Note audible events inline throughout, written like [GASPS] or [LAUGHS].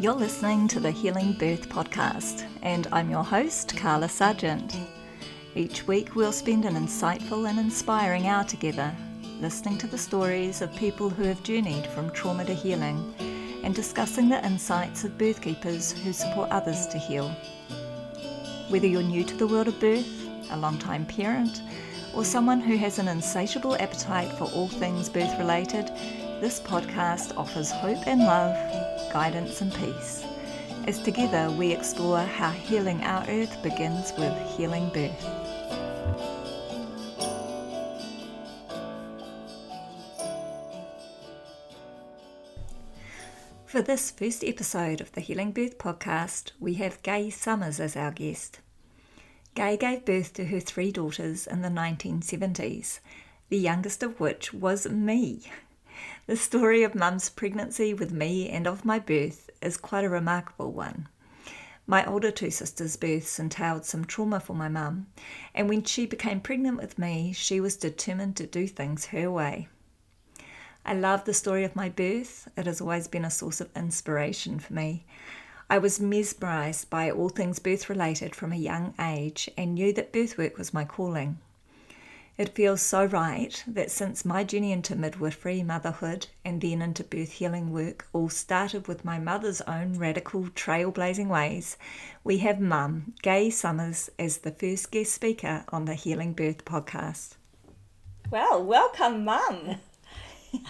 You're listening to the Healing Birth Podcast, and I'm your host, Carla Sargent. Each week, we'll spend an insightful and inspiring hour together, listening to the stories of people who have journeyed from trauma to healing and discussing the insights of birth keepers who support others to heal. Whether you're new to the world of birth, a long-time parent, or someone who has an insatiable appetite for all things birth related, this podcast offers hope and love, guidance and peace. As together we explore how healing our earth begins with healing birth. For this first episode of the Healing Birth podcast, we have Gay Summers as our guest. Gay gave birth to her three daughters in the 1970s, the youngest of which was me. The story of Mum's pregnancy with me and of my birth is quite a remarkable one. My older two sisters' births entailed some trauma for my mum, and when she became pregnant with me, she was determined to do things her way. I love the story of my birth. It has always been a source of inspiration for me. I was mesmerised by all things birth related from a young age and knew that birth work was my calling. It feels so right that since my journey into midwifery, motherhood, and then into birth healing work all started with my mother's own radical trailblazing ways, we have Mum, Gay Summers, as the first guest speaker on the Healing Birth podcast. Well, welcome, Mum,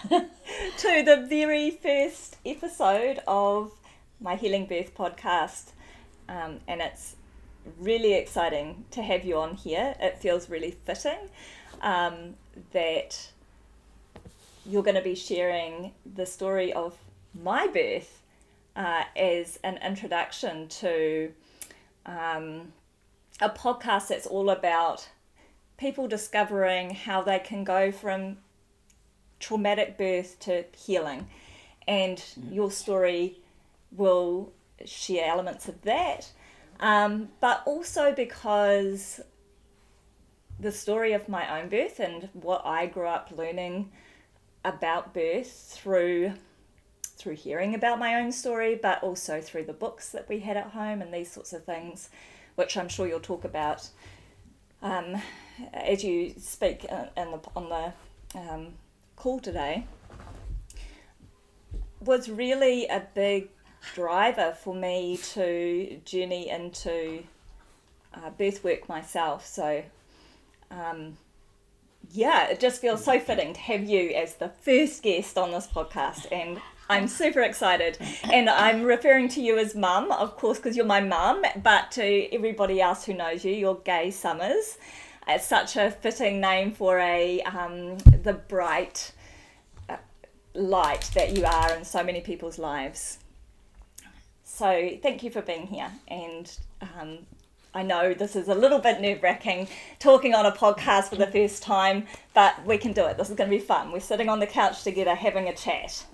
to the very first episode of my Healing Birth podcast. Um, and it's really exciting to have you on here. It feels really fitting um, that you're going to be sharing the story of my birth uh, as an introduction to um, a podcast that's all about people discovering how they can go from traumatic birth to healing. And mm. your story will share elements of that. Um, but also because the story of my own birth and what I grew up learning about birth through through hearing about my own story, but also through the books that we had at home and these sorts of things, which I'm sure you'll talk about um, as you speak in the, on the um, call today, was really a big driver for me to journey into uh, birth work myself. So um, yeah, it just feels so fitting to have you as the first guest on this podcast, and I'm super excited. And I'm referring to you as mum, of course, because you're my mum, but to everybody else who knows you, you're Gay Summers. It's such a fitting name for a um, the bright uh, light that you are in so many people's lives. So thank you for being here, and um, I know this is a little bit nerve wracking talking on a podcast for the first time, but we can do it. This is going to be fun. We're sitting on the couch together having a chat.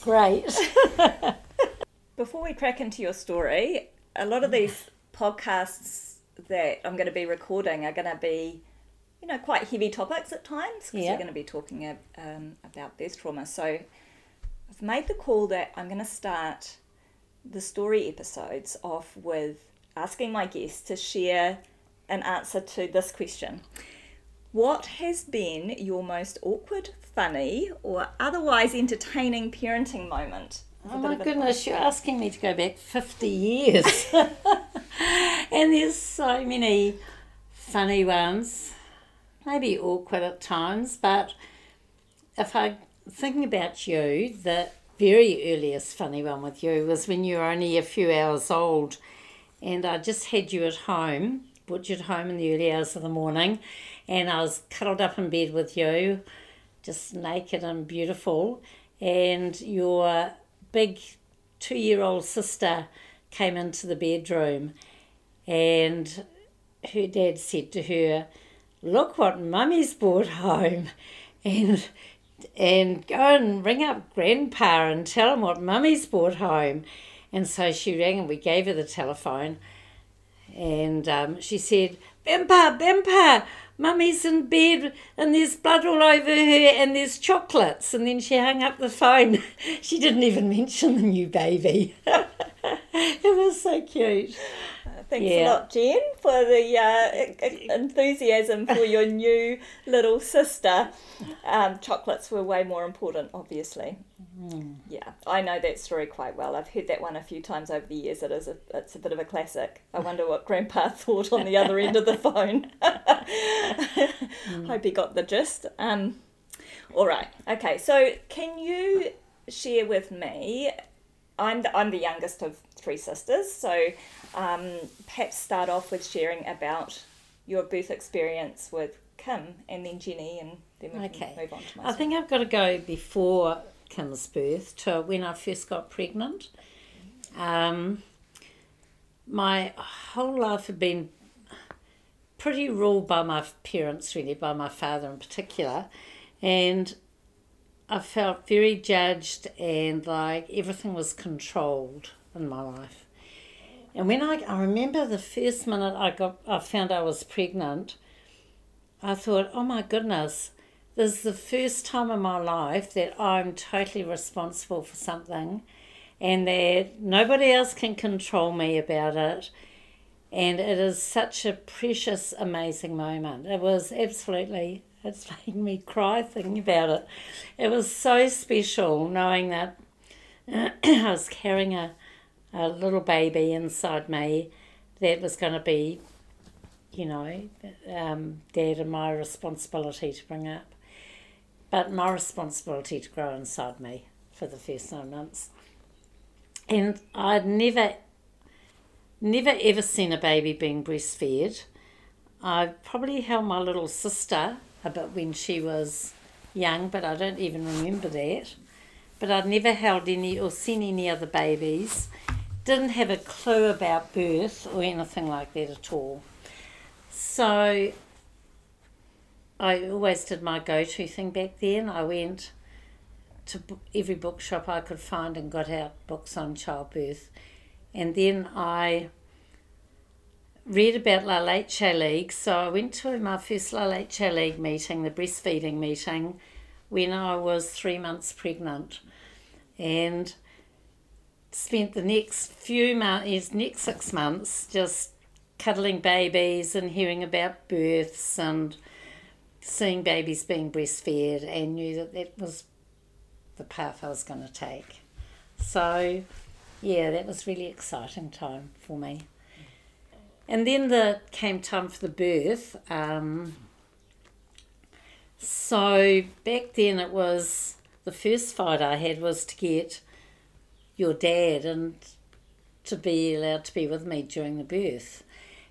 Great. [LAUGHS] Before we crack into your story, a lot of these podcasts that I'm going to be recording are going to be, you know, quite heavy topics at times because yeah. we're going to be talking um, about birth trauma. So I've made the call that I'm going to start the story episodes off with asking my guests to share an answer to this question. What has been your most awkward, funny, or otherwise entertaining parenting moment? Oh my goodness, you're asking me to go back 50 years. [LAUGHS] and there's so many funny ones, maybe awkward at times, but if I'm thinking about you, the very earliest funny one with you was when you were only a few hours old and I just had you at home, butchered home in the early hours of the morning, and I was cuddled up in bed with you, just naked and beautiful, and your big two year old sister came into the bedroom, and her dad said to her, Look what mummy's brought home. [LAUGHS] And and go and ring up grandpa and tell him what mummy's brought home. And so she rang and we gave her the telephone. And um, she said, Bimpa, Bimpa, Mummy's in bed and there's blood all over her and there's chocolates. And then she hung up the phone. [LAUGHS] she didn't even mention the new baby. [LAUGHS] it was so cute. Thanks Yeah. a lot, Jen, for the uh, enthusiasm for [LAUGHS] your new little sister. Um, chocolates were way more important, obviously. Yeah, I know that story quite well. I've heard that one a few times over the years. It is a, it's a bit of a classic. I wonder what Grandpa [LAUGHS] thought on the other end of the phone. [LAUGHS] Hope he got the gist. Um, all right. Okay. So, can you share with me? I'm the, I'm the youngest of three sisters, so um, perhaps start off with sharing about your birth experience with Kim and then Jenny, and then we Okay. can move on to my I think I've got to go before Kim's birth to when I first got pregnant. Um, my whole life had been pretty ruled by my parents, really, by my father in particular, and I felt very judged and like everything was controlled in my life. And when I, I remember the first minute I got, I found I was pregnant, I thought, oh my goodness, this is the first time in my life that I'm totally responsible for something and that nobody else can control me about it. And it is such a precious, amazing moment. It was absolutely, it's [LAUGHS] making me cry thinking about it. It was so special knowing that [CLEARS THROAT] I was carrying a, a little baby inside me that was going to be, you know, um, dad and my responsibility to bring up, but my responsibility to grow inside me for the first nine months. And I'd never, never ever seen a baby being breastfed. I probably held my little sister a bit when she was young, but I don't even remember that. But I'd never held any or seen any other babies. Didn't have a clue about birth or anything like that at all. So I always did my go to thing back then. I went to every bookshop I could find and got out books on childbirth. And then I read about La Leche League. So I went to my first La Leche League meeting, the breastfeeding meeting, when I was three months pregnant. And spent the next few months, next six months, just cuddling babies and hearing about births and seeing babies being breastfed and knew that that was the path I was going to take. So, yeah, that was really exciting time for me. And then the came time for the birth. Um, so back then it was the first fight I had was to get your dad and to be allowed to be with me during the birth.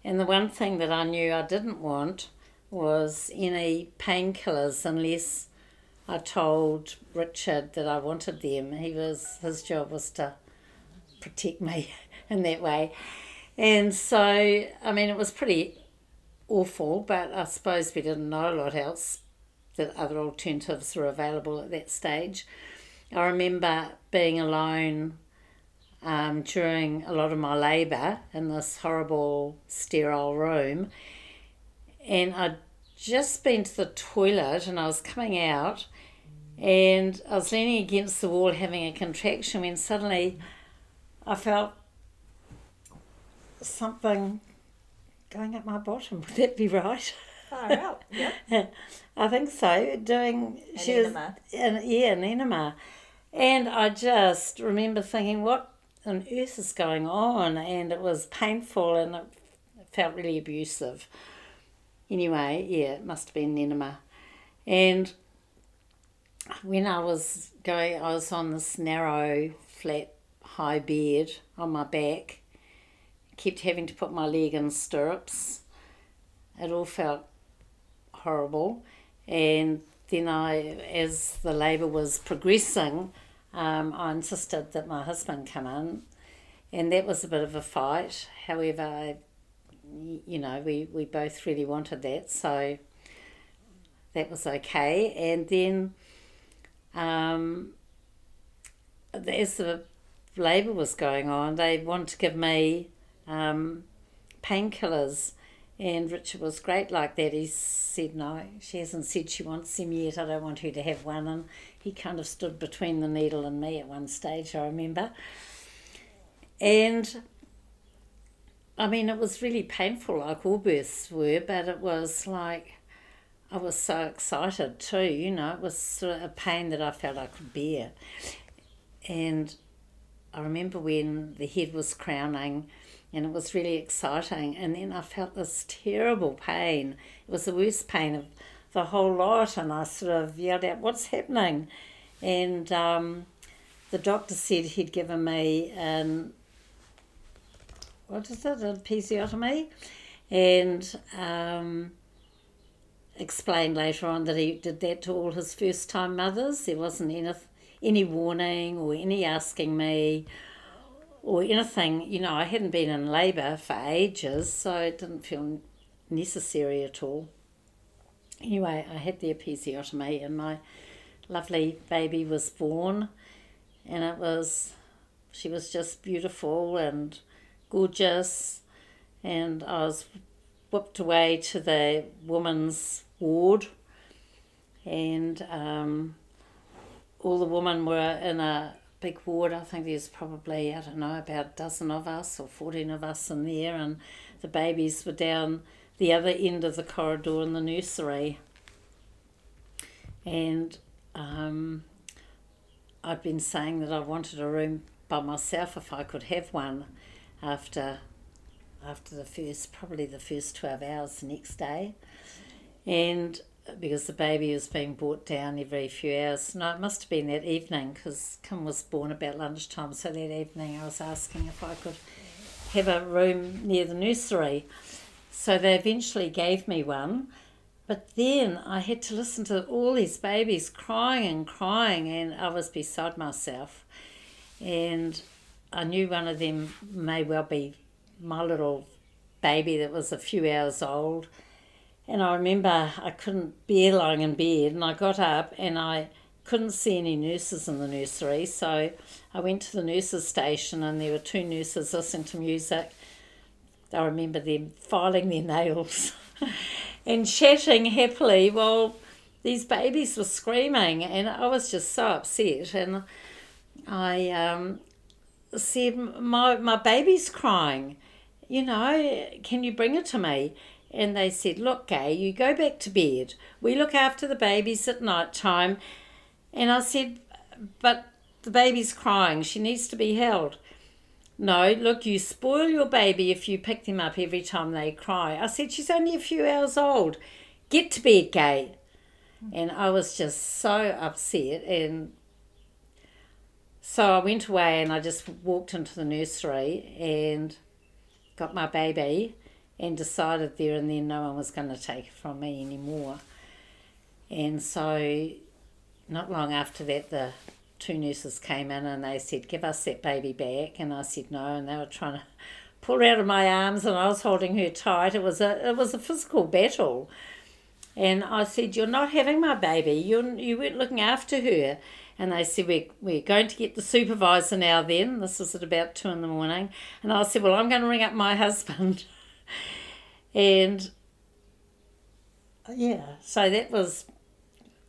And the one thing that I knew I didn't want was any painkillers unless I told Richard that I wanted them. He was his job was to protect me [LAUGHS] in that way. And so I mean it was pretty awful, but I suppose we didn't know a lot else that other alternatives were available at that stage. I remember being alone um, during a lot of my labour in this horrible sterile room, and I'd just been to the toilet and I was coming out, and I was leaning against the wall having a contraction when suddenly I felt something going up my bottom. [LAUGHS] Would that be right? Far out. Yeah. [LAUGHS] I think so. Doing An she was enema. an, yeah an enema, and I just remember thinking, what on earth is going on? And it was painful and it felt really abusive. Anyway, yeah, it must have been enema, and when I was going, I was on this narrow, flat, high bed on my back. Kept having to put my leg in stirrups. It all felt horrible. And then I, as the labour was progressing, um, I insisted that my husband come in, and that was a bit of a fight. However, you know, we, we both really wanted that, so that was okay. And then, um, as the labour was going on, they wanted to give me um, painkillers. And Richard was great like that. He said, No, she hasn't said she wants them yet. I don't want her to have one. And he kind of stood between the needle and me at one stage, I remember. And I mean, it was really painful, like all births were, but it was like I was so excited too, you know, it was sort of a pain that I felt I could bear. And I remember when the head was crowning and it was really exciting, and then I felt this terrible pain. It was the worst pain of the whole lot, and I sort of yelled out, What's happening? And um, the doctor said he'd given me an what is it, a episiotomy, and um, explained later on that he did that to all his first time mothers. There wasn't any, any warning or any asking me or anything. You know, I hadn't been in labour for ages, so it didn't feel necessary at all. Anyway, I had the episiotomy and my lovely baby was born, and it was, she was just beautiful and gorgeous, and I was whipped away to the women's ward, and um, all the women were in a big ward. I think there's probably, I don't know, about a dozen of us or 14 of us in there, and the babies were down the other end of the corridor in the nursery. And um, I'd been saying that I wanted a room by myself if I could have one after after the first probably the first 12 hours the next day. And because the baby was being brought down every few hours. No it must have been that evening because kim was born about lunchtime. So that evening i was asking if i could have a room near the nursery so they eventually gave me one but then i had to listen to all these babies crying and crying and i was beside myself and I knew one of them may well be my little baby that was a few hours old. And I remember I couldn't bear lying in bed, and I got up and I couldn't see any nurses in the nursery. So I went to the nurses' station, and there were two nurses listening to music. I remember them filing their nails [LAUGHS] and chatting happily while these babies were screaming, and I was just so upset. And I um, said, my, my baby's crying, you know, can you bring it to me? And they said, Look, Gay, you go back to bed. We look after the babies at night time. And I said, But the baby's crying. She needs to be held. No, look, you spoil your baby if you pick them up every time they cry. I said, She's only a few hours old. Get to bed, Gay. And I was just so upset. And so I went away and I just walked into the nursery and got my baby and decided there and then no one was going to take it from me anymore. And so, not long after that, the two nurses came in and they said, Give us that baby back. And I said, No. And they were trying to pull her out of my arms and I was holding her tight. It was a, it was a physical battle. And I said, You're not having my baby. You're, you weren't looking after her and they said we're, we're going to get the supervisor now then this was at about two in the morning and i said well i'm going to ring up my [LAUGHS] husband and yeah so that was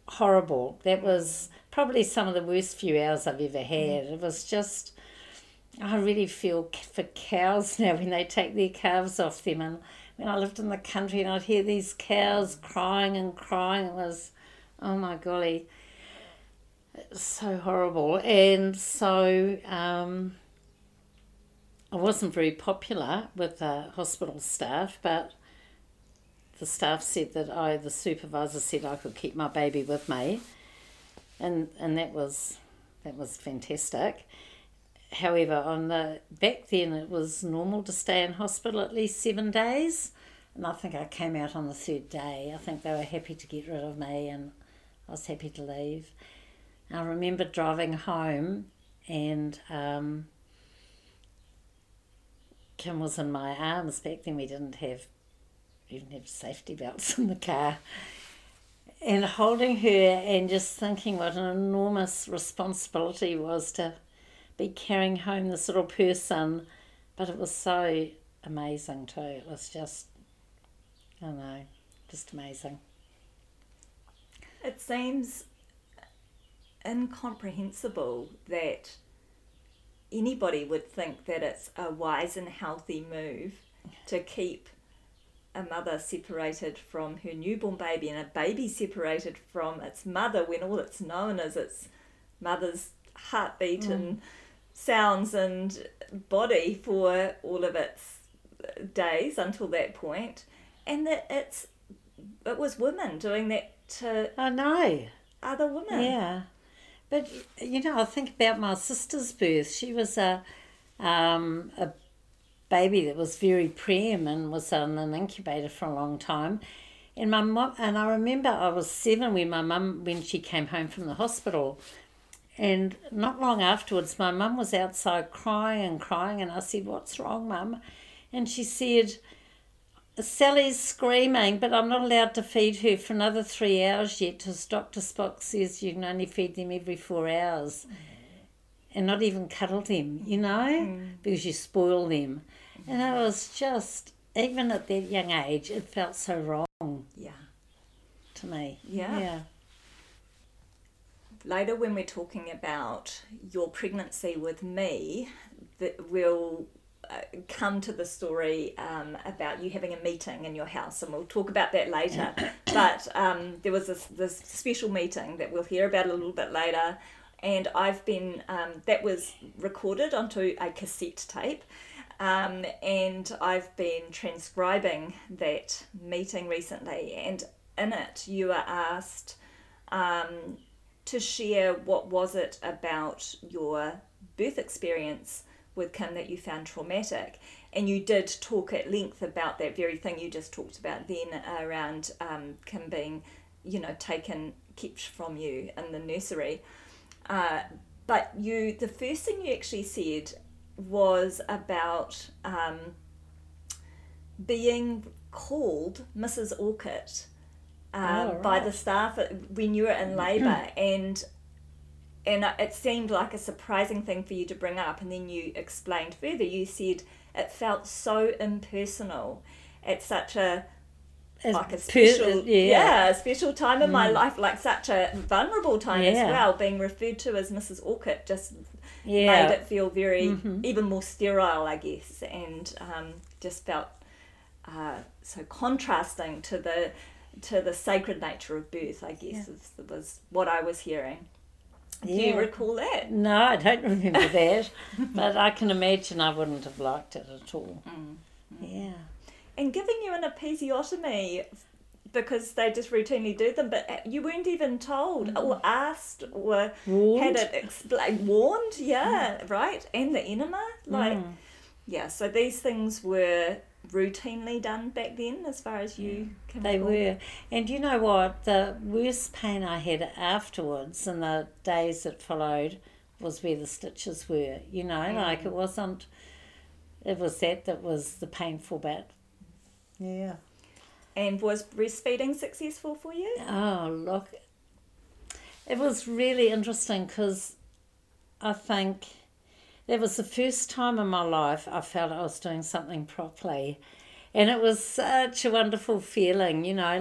horrible that was probably some of the worst few hours i've ever had. It was just i really feel for cows [LAUGHS] now when they take their calves off them. And when i lived in the country and i'd hear these cows crying and crying it was oh my golly it so horrible. And so um, I wasn't very popular with the hospital staff, but the staff said that I, the supervisor said I could keep my baby with me, and and that was that was fantastic. However, on the back then it was normal to stay in hospital at least seven days, and I think I came out on the third day. I think they were happy to get rid of me, and I was happy to leave. I remember driving home and um, Kim was in my arms. Back then we didn't have even have safety belts [LAUGHS] in the car. And holding her and just thinking what an enormous responsibility was to be carrying home this little person. But it was so amazing too. It was just, I don't know, just amazing. It seems incomprehensible that anybody would think that it's a wise and healthy move to keep a mother separated from her newborn baby and a baby separated from its mother when all it's known is its mother's heartbeat mm. and sounds and body for all of its days until that point and that it's it was women doing that to I know. other women. Yeah. But you know I think about my sister's birth. She was a um, a baby that was very prem and was in an incubator for a long time. And my mom and I remember I was seven when my mum when she came home from the hospital. And not long afterwards my mum was outside crying and crying and I said, What's wrong, mum? And she said, Sally's screaming, but I'm not allowed to feed her for another three hours yet because Dr. Spock says you can only feed them every four hours and not even cuddle them, you know, mm. because you spoil them. And it was just, even at that young age, it felt so wrong. Yeah. To me. Yeah. Yeah. Later, when we're talking about your pregnancy with me, that we'll uh, come to the story um, about you having a meeting in your house, and we'll talk about that later. [COUGHS] but um, there was this, this special meeting that we'll hear about a little bit later, and I've been um, that was recorded onto a cassette tape, um, and I've been transcribing that meeting recently, and in it you are asked um, to share what was it about your birth experience with Kim that you found traumatic, and you did talk at length about that very thing you just talked about then around um, Kim being, you know, taken kept from you in the nursery. Uh, but you, the first thing you actually said was about um, being called Mrs. Orchid um, oh, right. by the staff when you were in [CLEARS THROAT] labour, and and it seemed like a surprising thing for you to bring up. And then you explained further. You said it felt so impersonal at such a as like a special per, yeah. yeah. a special time in mm. my life like such a vulnerable time yeah. as well being referred to as mrs orchid just yeah. made it feel very mm-hmm. even more sterile i guess and um, just felt uh, so contrasting to the to the sacred nature of birth i guess yeah. was what i was hearing do you recall that no i don't remember that [LAUGHS] but i can imagine i wouldn't have liked it at all mm. yeah and giving you an episiotomy because they just routinely do them, but you weren't even told mm. or asked or warned. had it explained, warned, yeah, mm. right, and the enema, like, mm. yeah. So these things were routinely done back then, as far as you can. They recall. were, and you know what? The worst pain I had afterwards, in the days that followed, was where the stitches were. You know, like it wasn't. It was that that was the painful bit. Yeah. And was breastfeeding successful for you? Oh, look, it was really interesting because I think that was the first time in my life I felt I was doing something properly. And it was such a wonderful feeling, you know,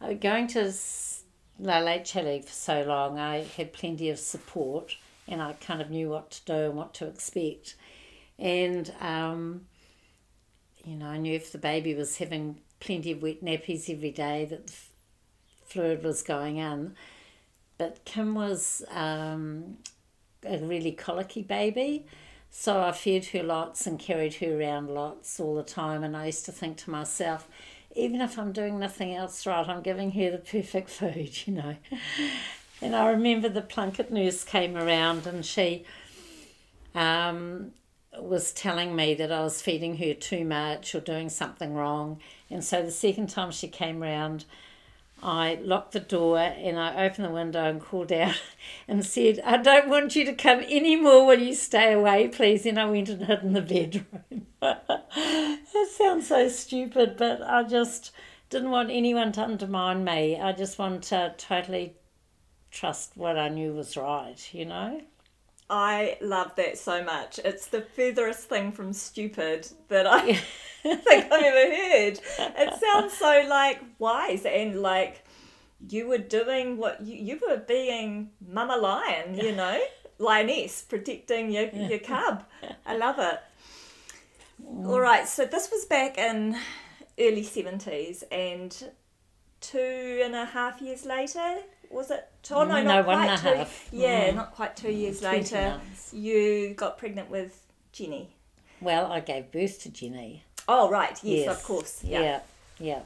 like going to La Leche for so long, I had plenty of support and I kind of knew what to do and what to expect. And um, you know, I knew if the baby was having plenty of wet nappies every day that the fluid was going in. But Kim was um, a really colicky baby, so I fed her lots and carried her around lots all the time. And I used to think to myself, even if I'm doing nothing else right, I'm giving her the perfect [LAUGHS] food, you know. and I remember the Plunket nurse came around and she um, was telling me that I was feeding her too much or doing something wrong. And so the second time she came round, I locked the door and I opened the window and called out [LAUGHS] and said, I don't want you to come any more. Will you stay away, please? And I went and hid in the bedroom. [LAUGHS] that sounds so stupid, but I just didn't want anyone to undermine me. I just wanted to totally trust what I knew was right, you know? I love that so much. It's the furthest thing from stupid that I [LAUGHS] think I've ever heard. It sounds so like wise and like you were doing what you, you were being mama lion, you know, [LAUGHS] lioness, protecting your, your cub. I love it. Mm. All right, so this was back in early 70s and two and a half years later was it? Oh no, No, not one quite and two. half. Yeah, Mm. not quite two years later. months. You got pregnant with Jenny. Well, I gave birth to Jenny. Oh right, yes, of course. Yeah. Yeah, yeah.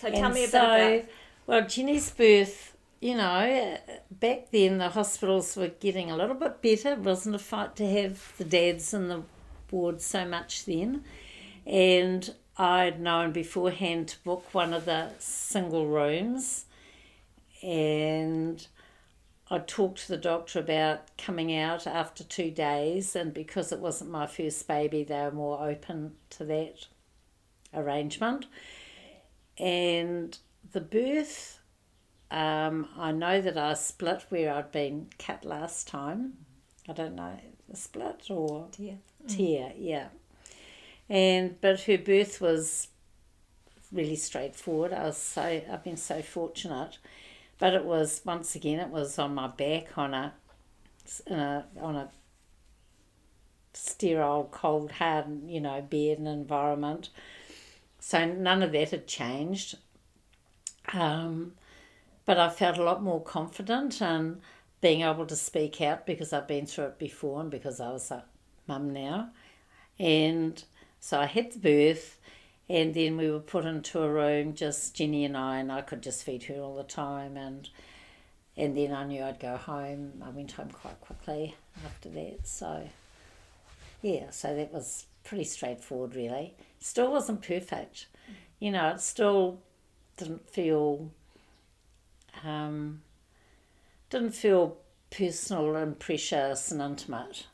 So tell me so, about. Well, Jenny's birth, you know, back then the hospitals were getting a little bit better. It wasn't a fight to have the dads in the ward so much then. And I'd known beforehand to book one of the single rooms. And I talked to the doctor about coming out after two days. And because it wasn't my first baby, they were more open to that arrangement. And the birth, um, I know that I split where I'd been cut last time. I don't know, split or Yeah. tear, yeah. And but her birth was really straightforward. I was so I've been so fortunate, but it was once again it was on my back on a, a on a sterile, cold, hard, you know, bed and environment. So none of that had changed. Um, but I felt a lot more confident and being able to speak out because I've been through it before and because I was a mum now. And so I had the birth and then we were put into a room, just Jenny and I, and I could just feed her all the time and and then I knew I'd go home. I went home quite quickly after that. So yeah, so that was pretty straightforward really. Still wasn't perfect. You know, it still didn't feel um, didn't feel personal and precious and intimate.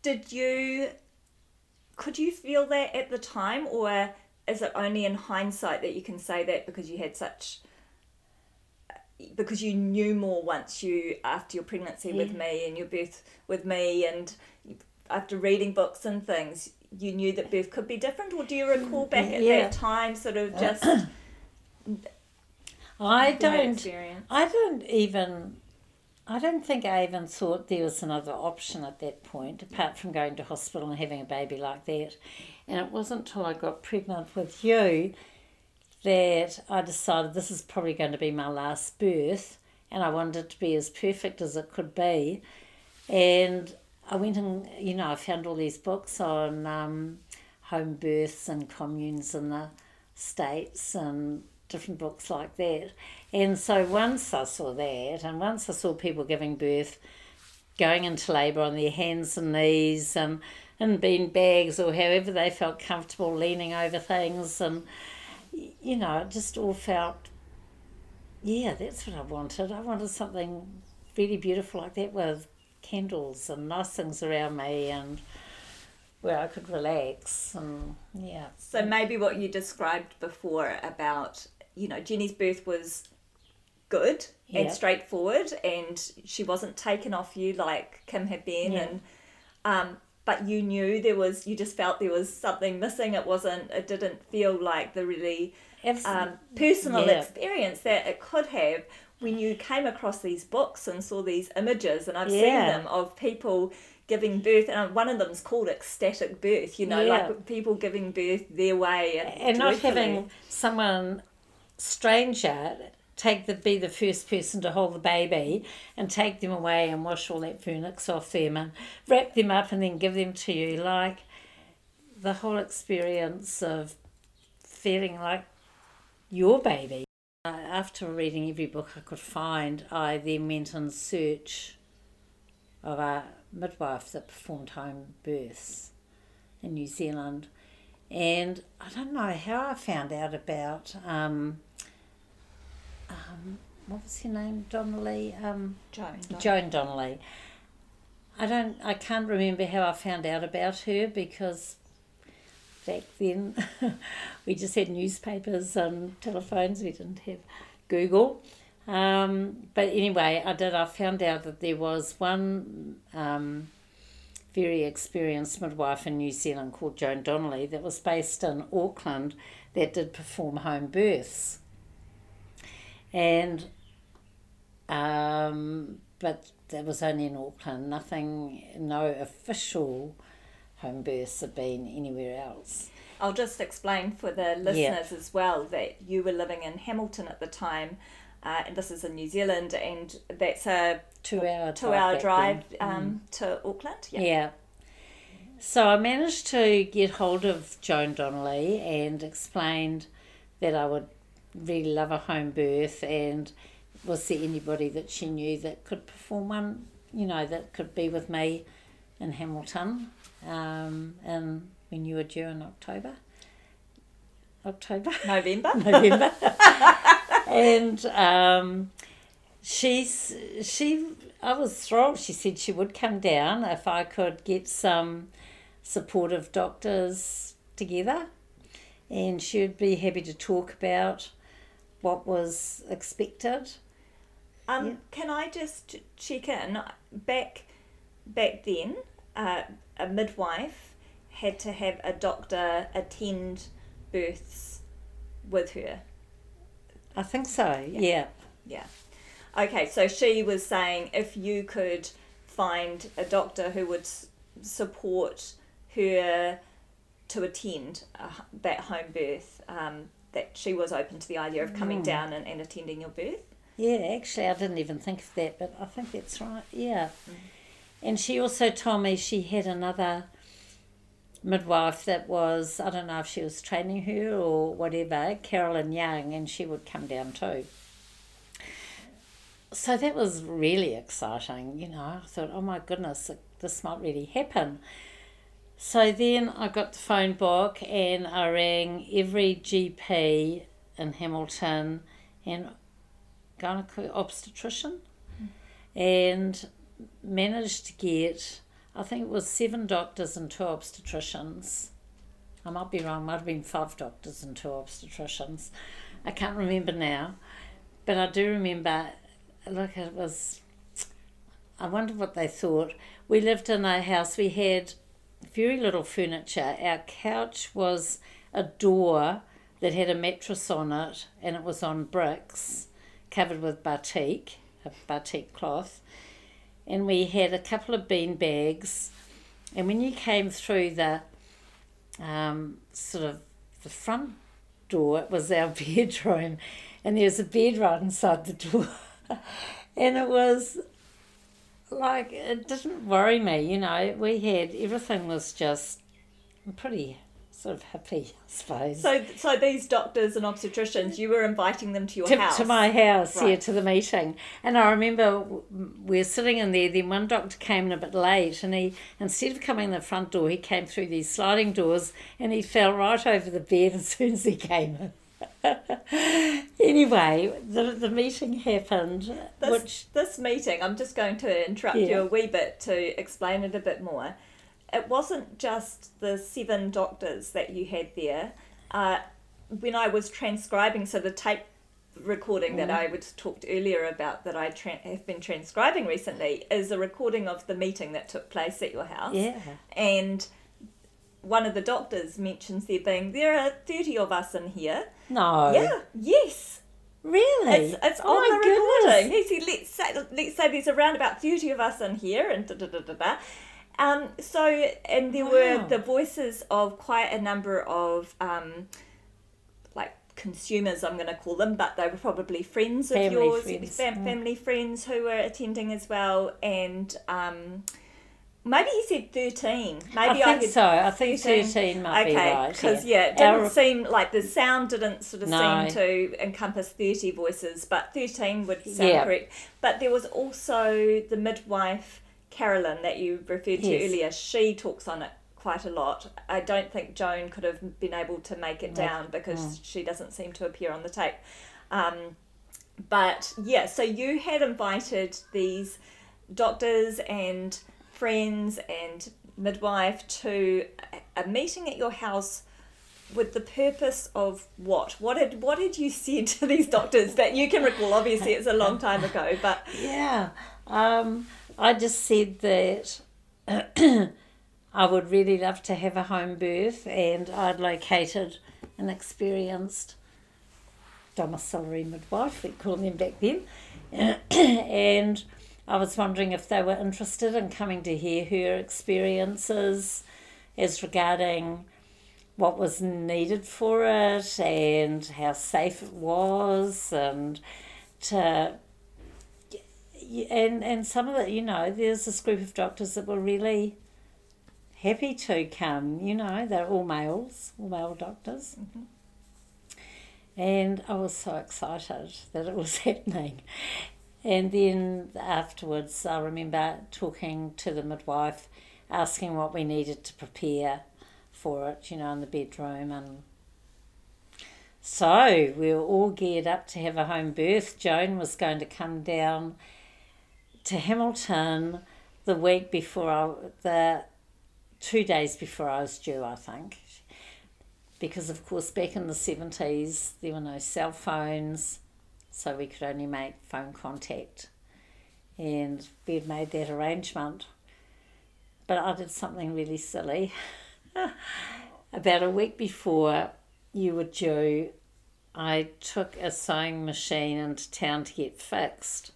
Did you? Could you feel that at the time, or is it only in hindsight that you can say that because you had such? Because you knew more once you after your pregnancy with me and your birth with me, and after reading books and things, you knew that birth could be different. Or do you recall mm, back at Yeah. that time, sort of [CLEARS THROAT] just I don't. I don't even. I don't think I even thought there was another option at that point, apart from going to hospital and having a baby like that. And it wasn't until I got pregnant with you that I decided this is probably going to be my last birth, and I wanted it to be as perfect as it could be. And I went and, you know, I found all these books on um, home births and communes in the States and different books like that. And so once I saw that, and once I saw people giving birth, going into labour on their hands and knees um, and in bean bags or however they felt comfortable leaning over things, and you know, it just all felt, yeah, that's what I wanted. I wanted something really beautiful like that with candles and nice things around me and where I could relax and yeah. So maybe what you described before about, you know, Jenny's birth was good Yeah. and straightforward and she wasn't taken off you like Kim had been Yeah. and um but you knew there was you just felt there was something missing. It wasn't it didn't feel like the really um, personal Yeah. experience that it could have when you came across these books and saw these images and I've seen them of people giving birth and one of them's called ecstatic birth you know Yeah. like people giving birth their way and not having someone stranger take the be the first person to hold the baby and take them away and wash all that vernix off them and wrap them up and then give them to you. Like the whole experience of feeling like your baby. Uh, after reading every book i could find i then went in search of a midwife that performed home births in new zealand. And I don't know how I found out about um, um, what was her name, Donley, um, Joan, Joan Donley. I don't, I can't remember how I found out about her because back then [LAUGHS] we just had newspapers and telephones. We didn't have Google. Um, but anyway, I did. I found out that there was one um, very experienced midwife in New Zealand called Joan Donley that was based in Auckland that did perform home births. And, um, but that was only in Auckland. Nothing, no official home births have been anywhere else. I'll just explain for the listeners as well that you were living in Hamilton at the time, uh, and this is in New Zealand, and that's a two hour two hour drive then. um, to Auckland. Yeah. So I managed to get hold of Joan Donley and explained that I would really love a home birth and was there anybody that she knew that could perform one, you know, that could be with me in Hamilton. Um, and when you were due in October. October? November. [LAUGHS] November. [LAUGHS] and um, she's she I was thrilled. She said she would come down if I could get some supportive doctors together and she would be happy to talk about what was expected. Um, Yeah. Can I just check in? Back back then, uh, a midwife had to have a doctor attend births with her. I think so, yeah. Yeah. Okay, so she was saying if you could find a doctor who would s- support her to attend uh, that home birth, um, that she was open to the idea of coming mm. down and, and attending your birth. Yeah, actually, I didn't even think of that, but I think that's right. Yeah. Mm-hmm. And she also told me she had another midwife that was, I don't know if she was training her or whatever, Carolyn Young, and she would come down too. So that was really exciting, you know. I thought, oh my goodness, this might really happen. So then I got the phone book and I rang every GP in Hamilton and gyneco obstetrician and managed to get I think it was seven doctors and two obstetricians. I might be wrong, might have been five doctors and two obstetricians. I can't remember now. But I do remember look it was I wonder what they thought. We lived in a house, we had very little furniture. Our couch was a door that had a mattress on it and it was on bricks covered with batik, a batik cloth. And we had a couple of bean bags. And when you came through the um, sort of the front door, it was our [LAUGHS] bedroom. And there was a bed right inside the door. and it was like, it didn't worry me, you know. We had, everything was just pretty sort of happy, [LAUGHS] I suppose. So, so these doctors and obstetricians, you were inviting them to your to, house. to my house, yeah, to the meeting. And I remember we were sitting in there. Then one doctor came in a bit late, and he instead of coming in the front door, he came through these sliding doors, and he fell right over the bed [LAUGHS] as soon as he came in. [LAUGHS] anyway, the the meeting happened, This, which this meeting, I'm just going to interrupt Yeah. you a wee bit to explain it a bit more. It wasn't just the seven doctors that you had there. Uh, when I was transcribing, so the tape recording that I was talked earlier about that I tra- have been transcribing recently is a recording of the meeting that took place at your house. yeah, And one of the doctors mentions there being there are thirty of us in here. no, Yeah, yes. really, It's, it's Oh on the recording. goodness. He said, let's say, let's say there's around about 30 of us in here, and da da da da da. Um, so, and there were the voices of quite a number of, um, like, consumers, I'm going to call them, but they were probably friends of Family yours, friends, fam- mm. family friends who were attending as well, and um, maybe he said 13. Maybe I think could so. I think thirteen might be right. because yeah. it didn't Our- seem like the sound didn't sort of No. seem to encompass thirty voices, but thirteen would sound Yeah. correct. But there was also the midwife Carolyn that you referred to Yes. earlier. She talks on it quite a lot. I don't think Joan could have been able to make it down because she doesn't seem to appear on the tape. Um, but yeah, so you had invited these doctors and friends and midwife to a- meeting at your house with the purpose of what? What had what had you said to these doctors that you can recall? Obviously, it's a long time ago, but Yeah. Um, I just said that [CLEARS THROAT] I would really love to have a home birth, and I'd located an experienced domiciliary midwife, we call them back then, [CLEARS THROAT] and I was wondering if they were interested in coming to hear her experiences as regarding what was needed for it and how safe it was and to and and some of it you know there's this group of doctors that were really happy to come you know they're all males all male doctors. Mm-hmm. And i was so excited that it was [LAUGHS] happening and then afterwards i remember talking to the midwife asking what we needed to prepare for it you know in the bedroom. And so we were all geared up to have a home birth. Joan was going to come down to Hamilton the week before I, the two days before I was due, I think. Because, of course, back in the 70s, there were no cell phones, so we could only make phone contact. And we had made that arrangement. But I did something really silly. [LAUGHS] About a week before you were due, I took a sewing machine into town to get fixed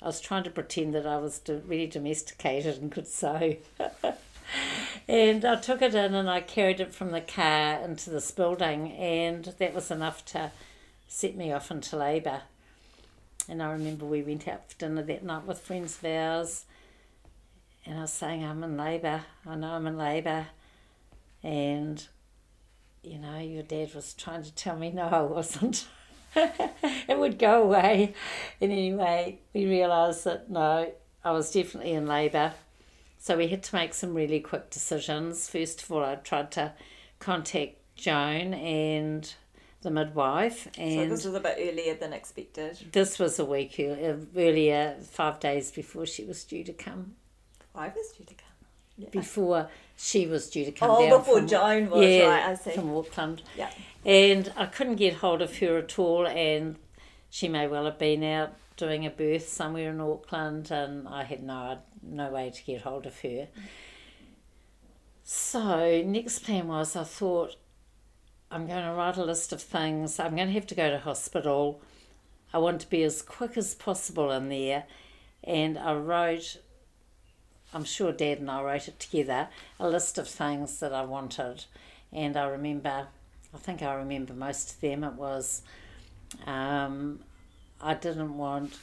I was trying to pretend that I was really domesticated and could sew. [LAUGHS] and I took it in and I carried it from the car into this building, and that was enough to set me off into labour. And I remember we went out for dinner that night with friends of ours, and I was saying, I'm in labour, I know I'm in labour. And, you know, your dad was trying to tell me [LAUGHS] no, I wasn't. [LAUGHS] it would go away. And anyway, we realised that no, I was definitely in labour. So we had to make some really quick decisions. First of all, I tried to contact Joan and the midwife. And so this was a bit earlier than expected. This was a week uh, earlier, five days before she was due to come. Five was due to come. Yeah. Before she was due to come oh, down. before from, Joan was, yeah, right, I see. From Auckland. Yeah. And I couldn't get hold of her at all, and she may well have been out doing a birth somewhere in Auckland, and I had no no way to get hold of her. So next plan was I thought I'm going to write a list of things. I'm going to have to go to hospital. I want to be as quick as possible in there, and I wrote. I'm sure Dad and I wrote it together. A list of things that I wanted, and I remember I think I remember most of them. It was um, I didn't want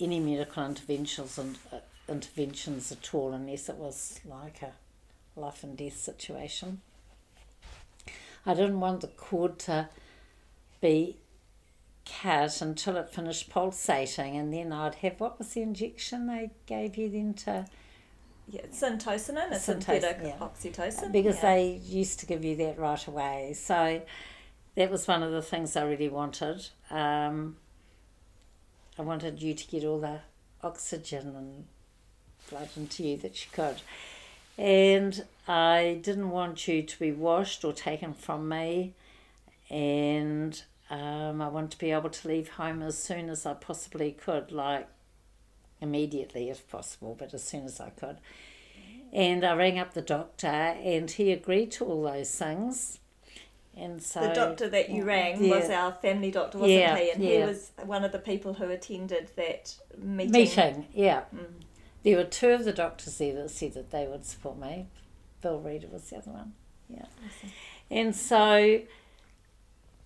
any medical interventions and uh, interventions at all unless it was like a life and death situation. I didn't want the cord to be cut until it finished pulsating, and then I'd have what was the injection they gave you then to yeah, syntocinon, a synthetic yeah. oxytocin. Because yeah. they used to give you that right away. So that was one of the things I really wanted. Um, I wanted you to get all the oxygen and blood into you that you could. And I didn't want you to be washed or taken from me. And um, I wanted to be able to leave home as soon as I possibly could, like immediately if possible, but as soon as I could. And I rang up the doctor and he agreed to all those things. And so the doctor that you rang yeah. was our family doctor, wasn't yeah, he? And yeah. he was one of the people who attended that meeting. Meeting, yeah. Mm. There were two of the doctors there that said that they would support me. Bill Reader was the other one. Yeah. Awesome. And so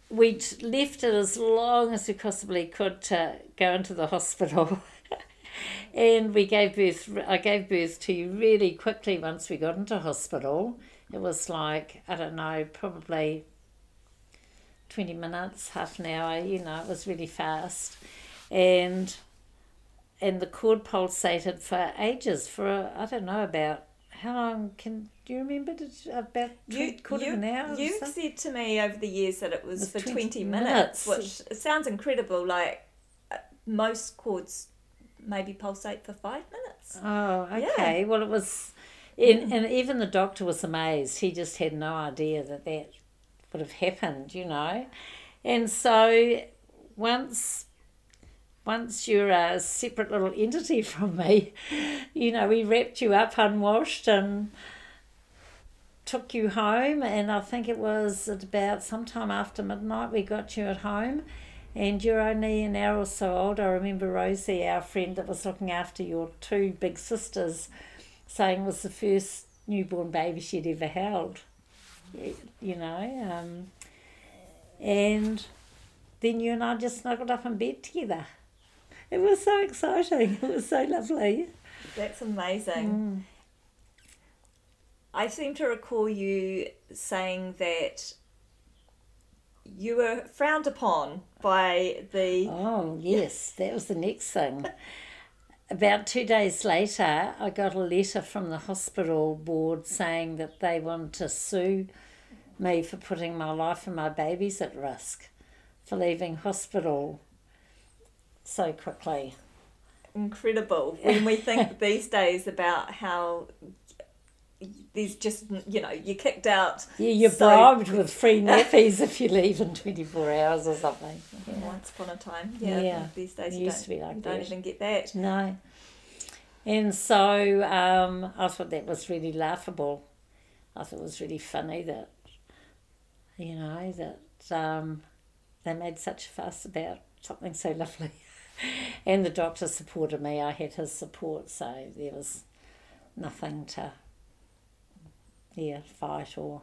we left it as long as we possibly could to go into the [LAUGHS] hospital. and we gave birth. I gave birth to you really quickly once we got into hospital. It was like I don't know, probably twenty minutes, half an hour. You know, it was really fast, and and the cord pulsated for ages. For I don't know about how long can do you remember? Did about you, quarter you, of an hour? You've said to me over the years that it was, it was for 20 twenty minutes, minutes, which sounds incredible. Like uh, most cords maybe pulsate for five minutes. Oh, okay. Yeah. Well, it was, and, and even the doctor was amazed. He just had no idea that that would have happened, you know. And so once once you're a separate little entity [LAUGHS] from me, you know, we wrapped you up unwashed and took you home. And I think it was at about sometime after midnight we got you at home. And you're only an hour or so old. I remember Rosie, our friend that was looking after your two big sisters, saying it was the first newborn baby she'd ever held. You know, um, and then you and I just snuggled up in bed together. It was so exciting. [LAUGHS] It was so lovely. That's amazing. Mm. I seem to recall you saying that you were frowned upon by the. Oh, yes, that was the next thing. [LAUGHS] About two days later, I got a letter from the hospital board saying that they wanted to sue me for putting my life and my babies at risk for leaving hospital so quickly. Incredible. [LAUGHS] When we think these days about how there's just you know you're kicked out. Yeah, you're so bribed with free nappies [LAUGHS] if you leave in 24 hours or something. Yeah. Once upon a time, yeah. yeah. These days you used to be like you that. don't even get that. No. And so um, I thought that was really laughable. I thought it was really funny that, you know, that um, they made such a fuss about something so lovely. [LAUGHS] and the doctor supported me. I had his support, so there was nothing to yeah, fight or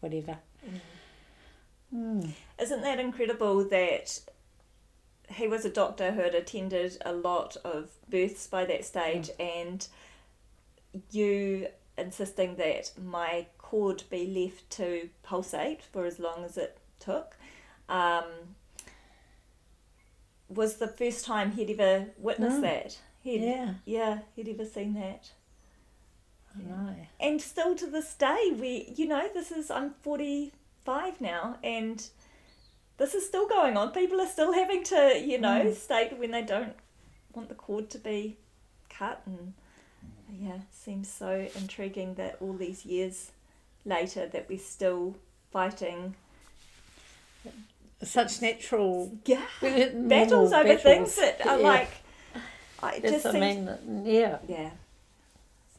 whatever. Mm. Mm. Isn't that incredible that he was a doctor who had attended a lot of births by that stage mm. and you insisting that my cord be left to pulsate for as long as it took um, was the first time he'd ever witnessed mm. that. He'd, yeah. Yeah, he'd ever seen that. No. And still to this day, we, you know, this is, I'm 45 now, and this is still going on. People are still having to, you know, mm. state when they don't want the cord to be cut. And yeah, seems so intriguing that all these years later that we're still fighting such natural yeah battles over battles. things that are yeah. like I just I mean, yeah yeah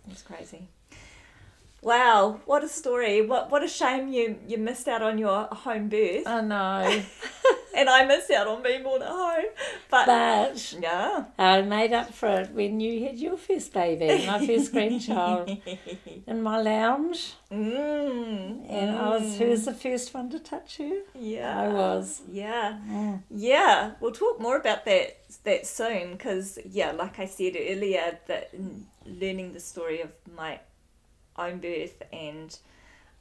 it's crazy. Wow, what a story! What what a shame you you missed out on your home birth. I know. [LAUGHS] and I missed out on being born at home. But, but yeah, I made up for it when you had your first baby, my first grandchild, [LAUGHS] in my lounge. Mm, and mm. I was who was the first one to touch you? Yeah, I was. Yeah, mm. yeah. We'll talk more about that that soon because yeah, like I said earlier, that learning the story of my own birth and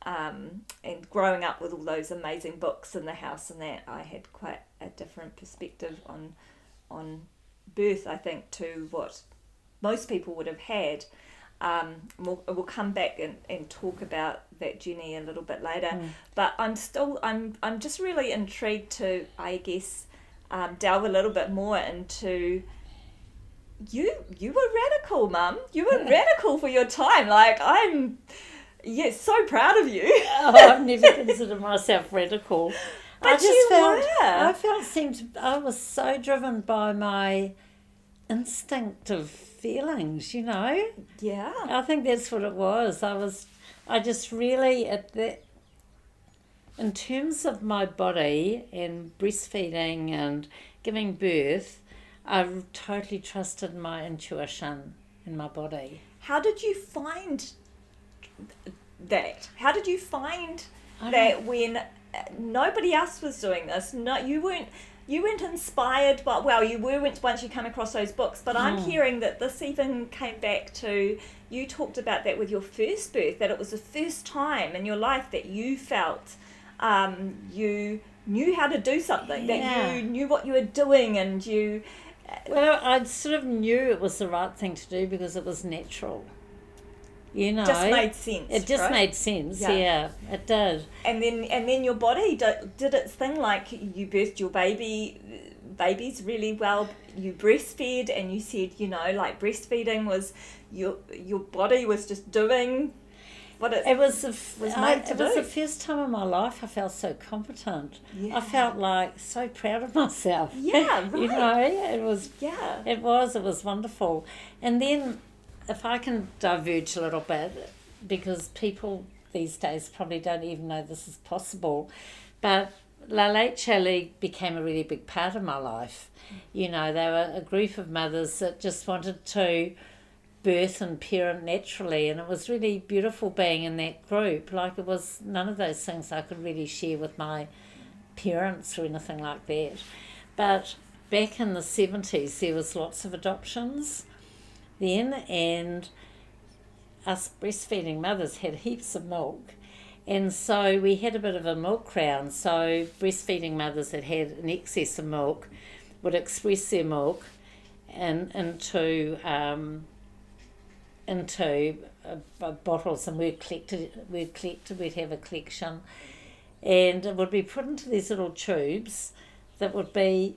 um, and growing up with all those amazing books in the house and that I had quite a different perspective on on birth I think to what most people would have had um, we'll, we'll come back and, and talk about that journey a little bit later mm. but I'm still I'm I'm just really intrigued to I guess um, delve a little bit more into you you were radical, mum. You were radical for your time. Like I'm, yeah, so proud of you. [LAUGHS] oh, I've never considered myself radical. [LAUGHS] But I just you felt, were. I felt seemed I was so driven by my instinctive feelings. You know. Yeah. I think that's what it was. I was. I just really at that. In terms of my body and breastfeeding and giving birth, I totally trusted my intuition in my body. How did you find that? How did you find that when uh, nobody else was doing this? No, you weren't. You weren't inspired, but well, you were once you come across those books. But I'm mm. hearing that this even came back to you talked about that with your first birth. That it was the first time in your life that you felt um, you knew how to do something. Yeah. That you knew what you were doing, and you well, I sort of knew it was the right thing to do because it was natural. You know, just made sense. It just right? made sense. Yeah. yeah. it did. And then, and then your body did, did its thing. Like you birthed your baby, babies really well. You breastfed, and you said, you know, like breastfeeding was your your body was just doing what it, It was the f- was I- to it was the first time in my life I felt so competent. Yeah. I felt like so proud of myself. Yeah, [LAUGHS] right. you know, it was yeah. it was it was wonderful. And then if I can diverge a little bit because people these days probably don't even know this is possible, but La Leche League became a really big part of my life. You know, they were a group of mothers that just wanted to birth and parent naturally and it was really beautiful being in that group. Like it was none of those things i could really share with my parents or anything like that. But back in the 70s there was lots of adoptions then and us breastfeeding mothers had heaps of milk. And so we had a bit of a milk crown. So breastfeeding mothers that had an excess of milk would express their milk and into um, into uh, uh, bottles and we'd collect we'd collect we'd have a collection and it would be put into these little tubes that would be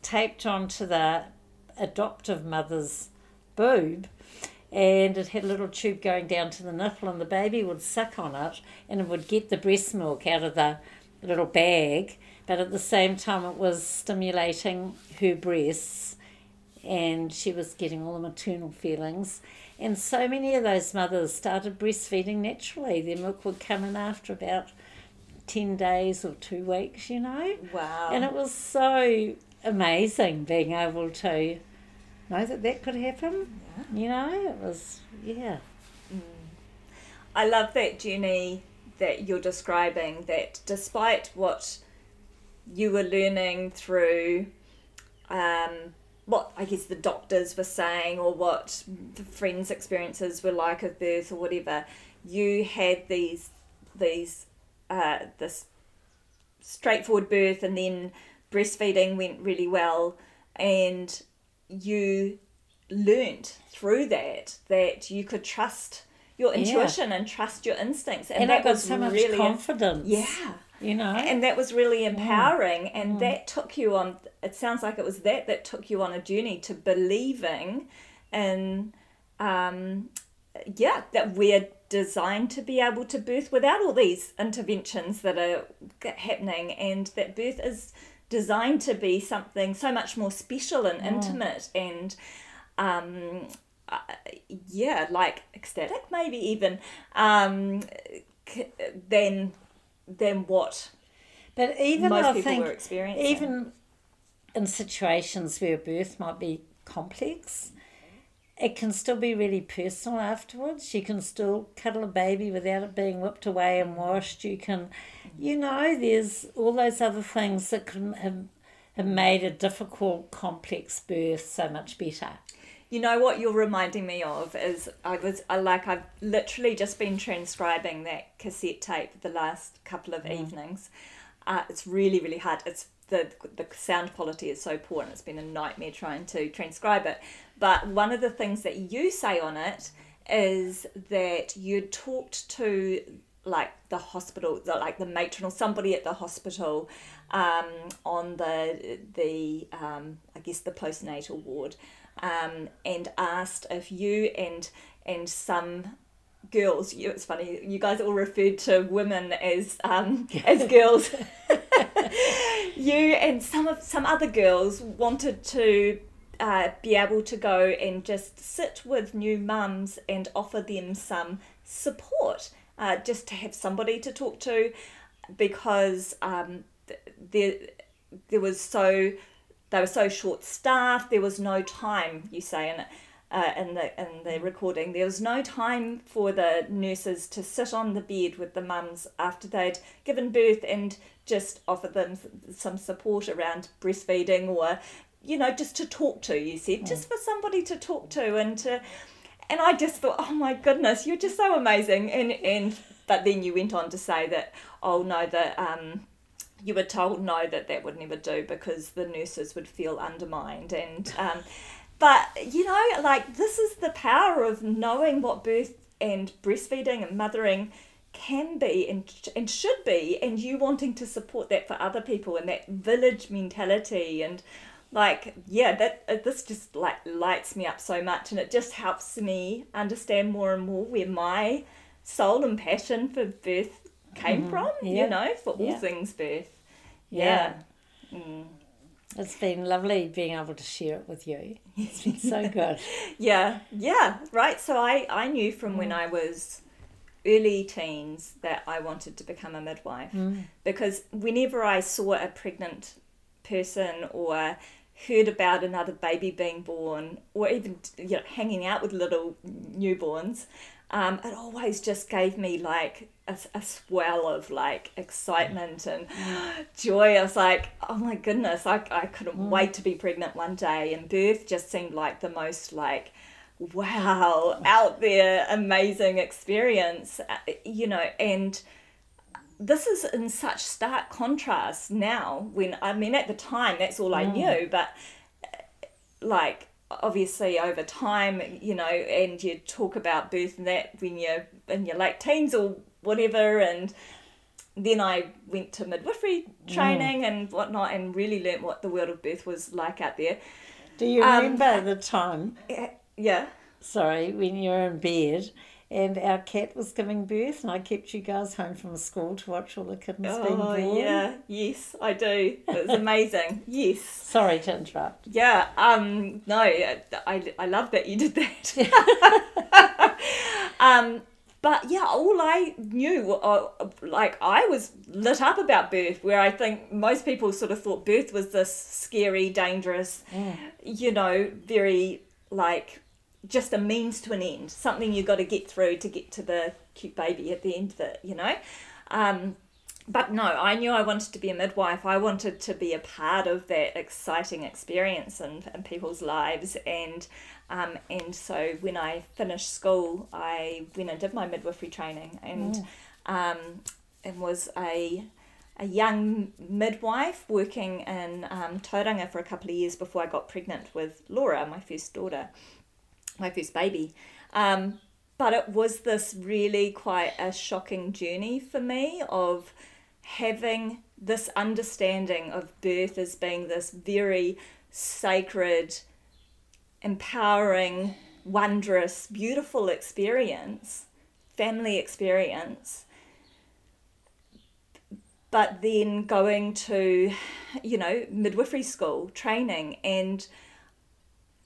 taped onto the adoptive mother's boob and it had a little tube going down to the nipple and the baby would suck on it and it would get the breast milk out of the little bag but at the same time it was stimulating her breasts and she was getting all the maternal feelings. And so many of those mothers started breastfeeding naturally. Their milk would come in after about 10 days or two weeks, you know. Wow. And it was so amazing being able to know that that could happen. You know, it was, yeah. I love that journey that you're describing. That despite what you were learning through, um, what I guess the doctors were saying, or what the friends' experiences were like of birth, or whatever, you had these these uh, this straightforward birth, and then breastfeeding went really well, and you learned through that that you could trust your Yeah. intuition and trust your instincts, and, And, that I got was so much really confidence. yeah You know? and that was really empowering Mm. and that took you on it sounds like it was that that took you on a journey to believing in um yeah that we're designed to be able to birth without all these interventions that are happening and that birth is designed to be something so much more special and intimate and um uh, yeah like ecstatic maybe even um c- than than what But even most I people think, were experiencing. even in situations where birth might be complex, it can still be really personal afterwards. You can still cuddle a baby without it being whipped away and washed. You can, you know, there's all those other things that can have, have made a difficult, complex birth so much better. You know what you're reminding me of is I was I like I've literally just been transcribing that cassette tape the last couple of evenings. Uh, it's really really hard. It's the the sound quality is so poor and it's been a nightmare trying to transcribe it. But one of the things that you say on it is that you talked to like the hospital, the, like the matron or somebody at the hospital um, on the the um, I guess the postnatal ward, um, and asked if you and and some girls. You, it's funny. You guys all referred to women as um, [LAUGHS] as girls. [LAUGHS] you and some of some other girls wanted to uh, be able to go and just sit with new mums and offer them some support, uh, just to have somebody to talk to, because um, th- there there was so they were so short staffed. There was no time. You say in it. Uh, in the in the recording, there was no time for the nurses to sit on the bed with the mums after they'd given birth and just offer them some support around breastfeeding or, you know, just to talk to. You said just for somebody to talk to and to, and I just thought, oh my goodness, you're just so amazing. And and but then you went on to say that, oh no, the um you were told no that that would never do because the nurses would feel undermined and um, [LAUGHS] but you know like this is the power of knowing what birth and breastfeeding and mothering can be and, and should be and you wanting to support that for other people and that village mentality and like yeah that uh, this just like lights me up so much and it just helps me understand more and more where my soul and passion for birth came from, Mm-hmm. Yeah. you know, for all Yeah. things birth. Yeah. Yeah. Mm. It's been lovely being able to share it with you. It's been so [LAUGHS] good. Yeah, yeah, right. So I, I knew from Mm. when I was early teens that I wanted to become a midwife Mm. because whenever I saw a pregnant person or heard about another baby being born or even you know hanging out with little newborns, um, it always just gave me like a, a swell of like excitement and [GASPS] joy. I was like, oh my goodness, I, I couldn't wait to be pregnant one day. And birth just seemed like the most like, wow, out there, amazing experience, uh, you know, and this is in such stark contrast now when I mean at the time that's all I knew but uh, like obviously over time you know and you talk about birth and that when you're in your late teens or whatever and then I went to midwifery training and whatnot and really learnt what the world of birth was like out there. Do you Um, remember the time, Eh, yeah. Sorry, when you were in bed and our cat was giving birth and I kept you guys home from school to watch all the kittens being born. oh yeah yes I do it was amazing [LAUGHS] yes Sorry to interrupt. Yeah, um, no, I, I love that you did that. [LAUGHS] [LAUGHS] um, but yeah, all I knew, uh, like, I was lit up about birth, where I think most people sort of thought birth was this scary, dangerous, yeah. you know, very, like, just a means to an end, something you've got to get through to get to the cute baby at the end of it, you know? Um, but no, I knew I wanted to be a midwife. I wanted to be a part of that exciting experience in, in people's lives. And um, and so when I finished school, I went and did my midwifery training and um, and was a a young midwife working in um, Tauranga for a couple of years before I got pregnant with Laura, my first daughter, my first baby. Um, but it was this really quite a shocking journey for me of having this understanding of birth as being this very sacred, empowering, wondrous, beautiful experience, family experience. But then going to, you know, midwifery school training and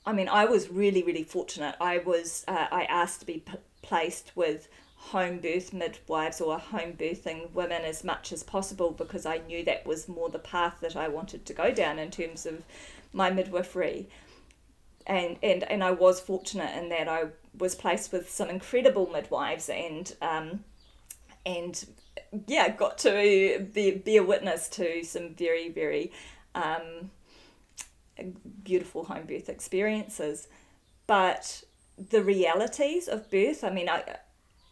I mean, I was really, really fortunate. I was, uh, I asked to be p- placed with home birth midwives or home birthing women as much as possible because I knew that was more the path that I wanted to go down in terms of my midwifery. And, and, and I was fortunate in that I was placed with some incredible midwives and um, and yeah got to be, be a witness to some very very um, beautiful home birth experiences but the realities of birth i mean i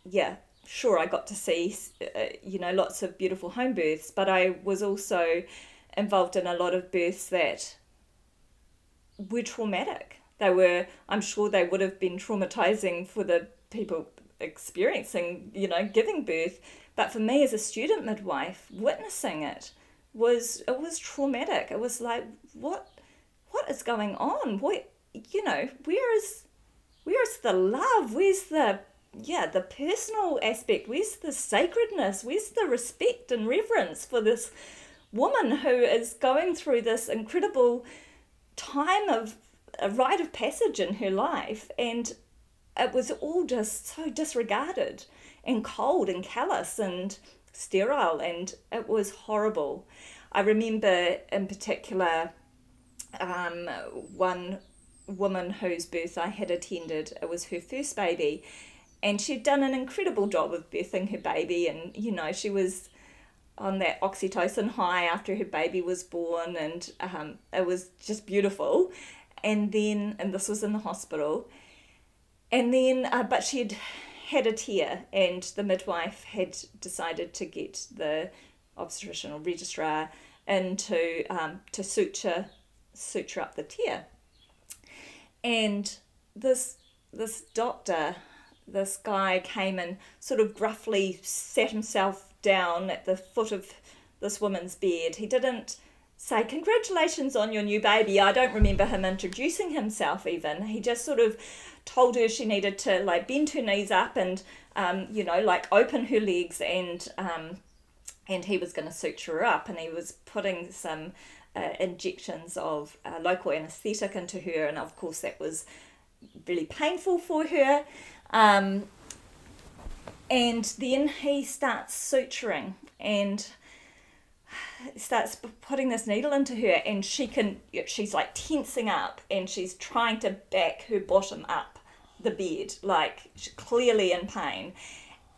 yeah sure i got to see uh, you know lots of beautiful home births but i was also involved in a lot of births that were traumatic. They were i'm sure they would have been traumatizing for the people experiencing you know giving birth but for me as a student midwife witnessing it was it was traumatic. It was like what what is going on? What you know, where is where is the love? Where's the yeah, the personal aspect? Where's the sacredness? Where's the respect and reverence for this woman who is going through this incredible time of a rite of passage in her life and it was all just so disregarded and cold and callous and sterile and it was horrible. I remember in particular um, one woman whose birth I had attended. It was her first baby, and she'd done an incredible job of birthing her baby. And you know, she was on that oxytocin high after her baby was born, and um, it was just beautiful. And then, and this was in the hospital, and then, uh, but she'd had a tear, and the midwife had decided to get the obstetrician or registrar in to um, to suture suture up the tear. And this this doctor, this guy came and sort of gruffly sat himself down at the foot of this woman's bed. He didn't say congratulations on your new baby. I don't remember him introducing himself even. He just sort of told her she needed to like bend her knees up and um, you know like open her legs and um, and he was going to suture her up and he was putting some uh, injections of uh, local anesthetic into her and of course that was really painful for her. Um, and then he starts suturing and starts putting this needle into her and she can she's like tensing up and she's trying to back her bottom up the bed like clearly in pain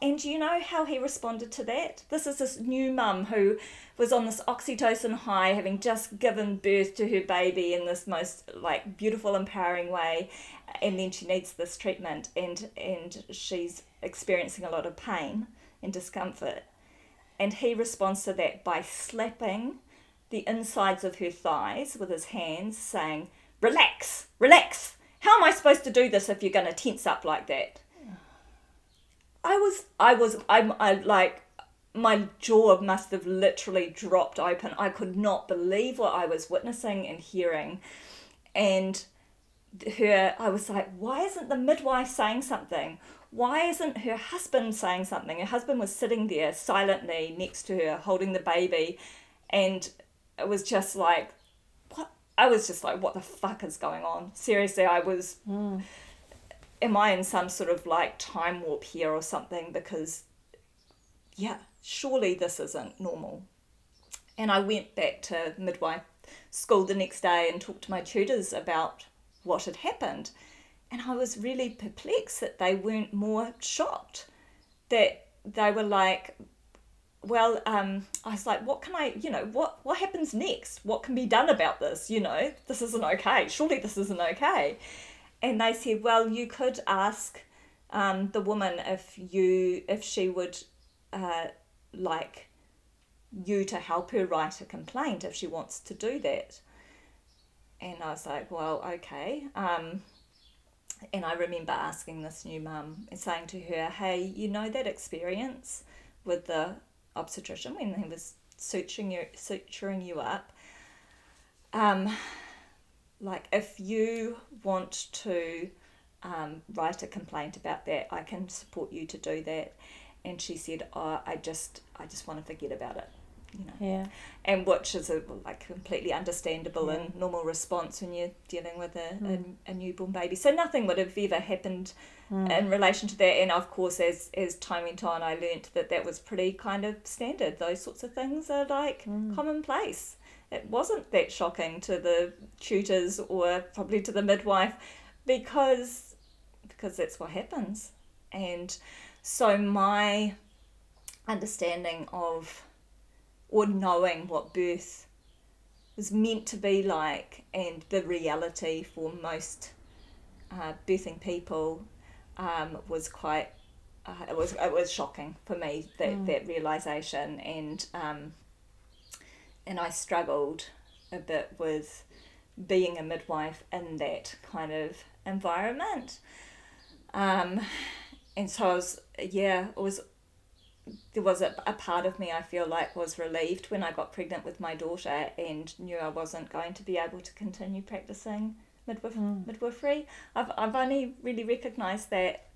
and you know how he responded to that this is this new mum who was on this oxytocin high having just given birth to her baby in this most like beautiful empowering way and then she needs this treatment and and she's experiencing a lot of pain and discomfort and he responds to that by slapping the insides of her thighs with his hands, saying, Relax, relax. How am I supposed to do this if you're going to tense up like that? I was, I was, I'm, I like, my jaw must have literally dropped open. I could not believe what I was witnessing and hearing. And her, I was like, why isn't the midwife saying something? why isn't her husband saying something? Her husband was sitting there silently next to her, holding the baby, and it was just like, what? I was just like, what the fuck is going on? Seriously, I was. Mm. Am I in some sort of like time warp here or something? Because, yeah, surely this isn't normal. And I went back to midwife school the next day and talked to my tutors about what had happened and I was really perplexed that they weren't more shocked. That they were like, well, um, I was like, what can I, you know, what what happens next? What can be done about this? You know, this isn't okay. Surely this isn't okay. And they said, well, you could ask um, the woman if you if she would uh, like you to help her write a complaint if she wants to do that. And I was like, well, okay. Um, and I remember asking this new mum and saying to her, "Hey, you know that experience with the obstetrician when he was suturing you, suturing you up? Um, like if you want to um, write a complaint about that, I can support you to do that." And she said, "Oh, I just, I just want to forget about it." you know. Yeah. And which is a like completely understandable yeah. and normal response when you're dealing with a, mm. a, a, newborn baby. So nothing would have ever happened mm. in relation to that. And of course, as as time went on, I learnt that that was pretty kind of standard. Those sorts of things are like mm. commonplace. It wasn't that shocking to the tutors or probably to the midwife because because that's what happens. And so my understanding of or knowing what birth was meant to be like and the reality for most uh, birthing people um, was quite uh, it was it was shocking for me that mm. that realization and um, and I struggled a bit with being a midwife in that kind of environment um, and so I was yeah it was there was a, a part of me I feel like was relieved when I got pregnant with my daughter and knew I wasn't going to be able to continue practicing midwif- mm. midwifery. I've, I've only really recognised that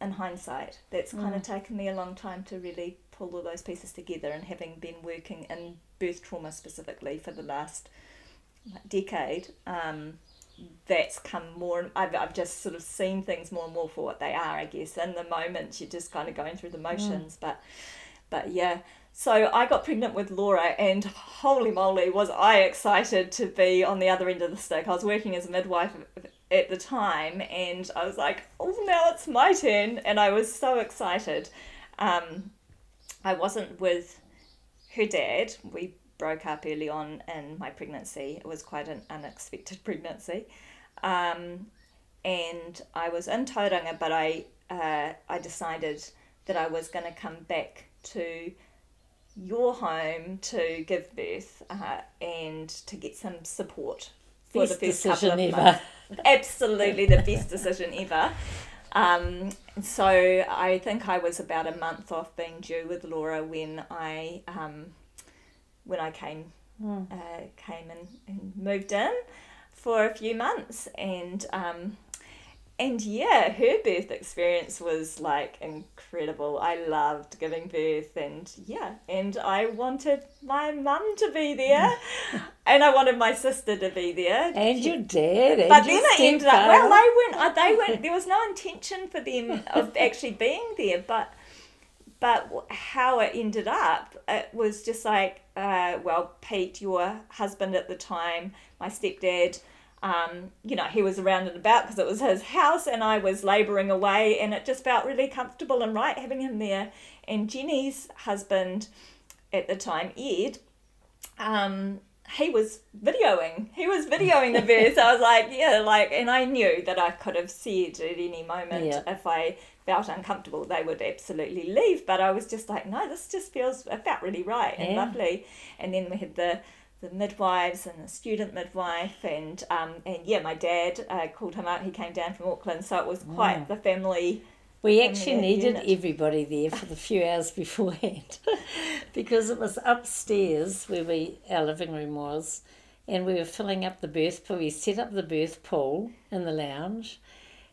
in hindsight. That's kind of mm. taken me a long time to really pull all those pieces together and having been working in birth trauma specifically for the last decade. Um, that's come more I've, I've just sort of seen things more and more for what they are i guess in the moment you're just kind of going through the mm. motions mm. but but yeah so i got pregnant with laura and holy moly was i excited to be on the other end of the stick i was working as a midwife at the time and i was like oh now it's my turn and i was so excited um, i wasn't with her dad we broke up early on in my pregnancy. It was quite an unexpected [LAUGHS] pregnancy. Um, and I was in Tauranga, but I, uh, I decided that I was going to come back to your home to give birth uh, and to get some support for best the first couple of ever. months. Absolutely the best decision ever. Um, so I think I was about a month off being due with Laura when I um, when I came uh, came and, and moved in for a few months, and um, and yeah, her birth experience was like incredible. I loved giving birth, and yeah, and I wanted my mum to be there, [LAUGHS] and I wanted my sister to be there. And your dad. But then it ended up well. They weren't. uh, They weren't. There was no intention for them of actually being there. But but how it ended up, it was just like, uh, well, Pete, your husband at the time, my stepdad. Um, you know, he was around and about because it was his house, and I was labouring away, and it just felt really comfortable and right having him there. And Jenny's husband at the time, Ed, um, he was videoing. He was videoing the birth. I was like, yeah, like, and I knew that I could have said at any moment Yeah. if I felt uncomfortable, they would absolutely leave. But I was just like, no, this just feels, it felt really right and lovely. And then we had the the midwives and the student midwife and um and yeah my dad uh, called him out he came down from auckland so it was quite Wow. the family We actually needed unit. everybody there for the few hours [LAUGHS] beforehand [LAUGHS] because it was upstairs where we our living room was and we were filling up the birth pool. We set up the birth pool in the lounge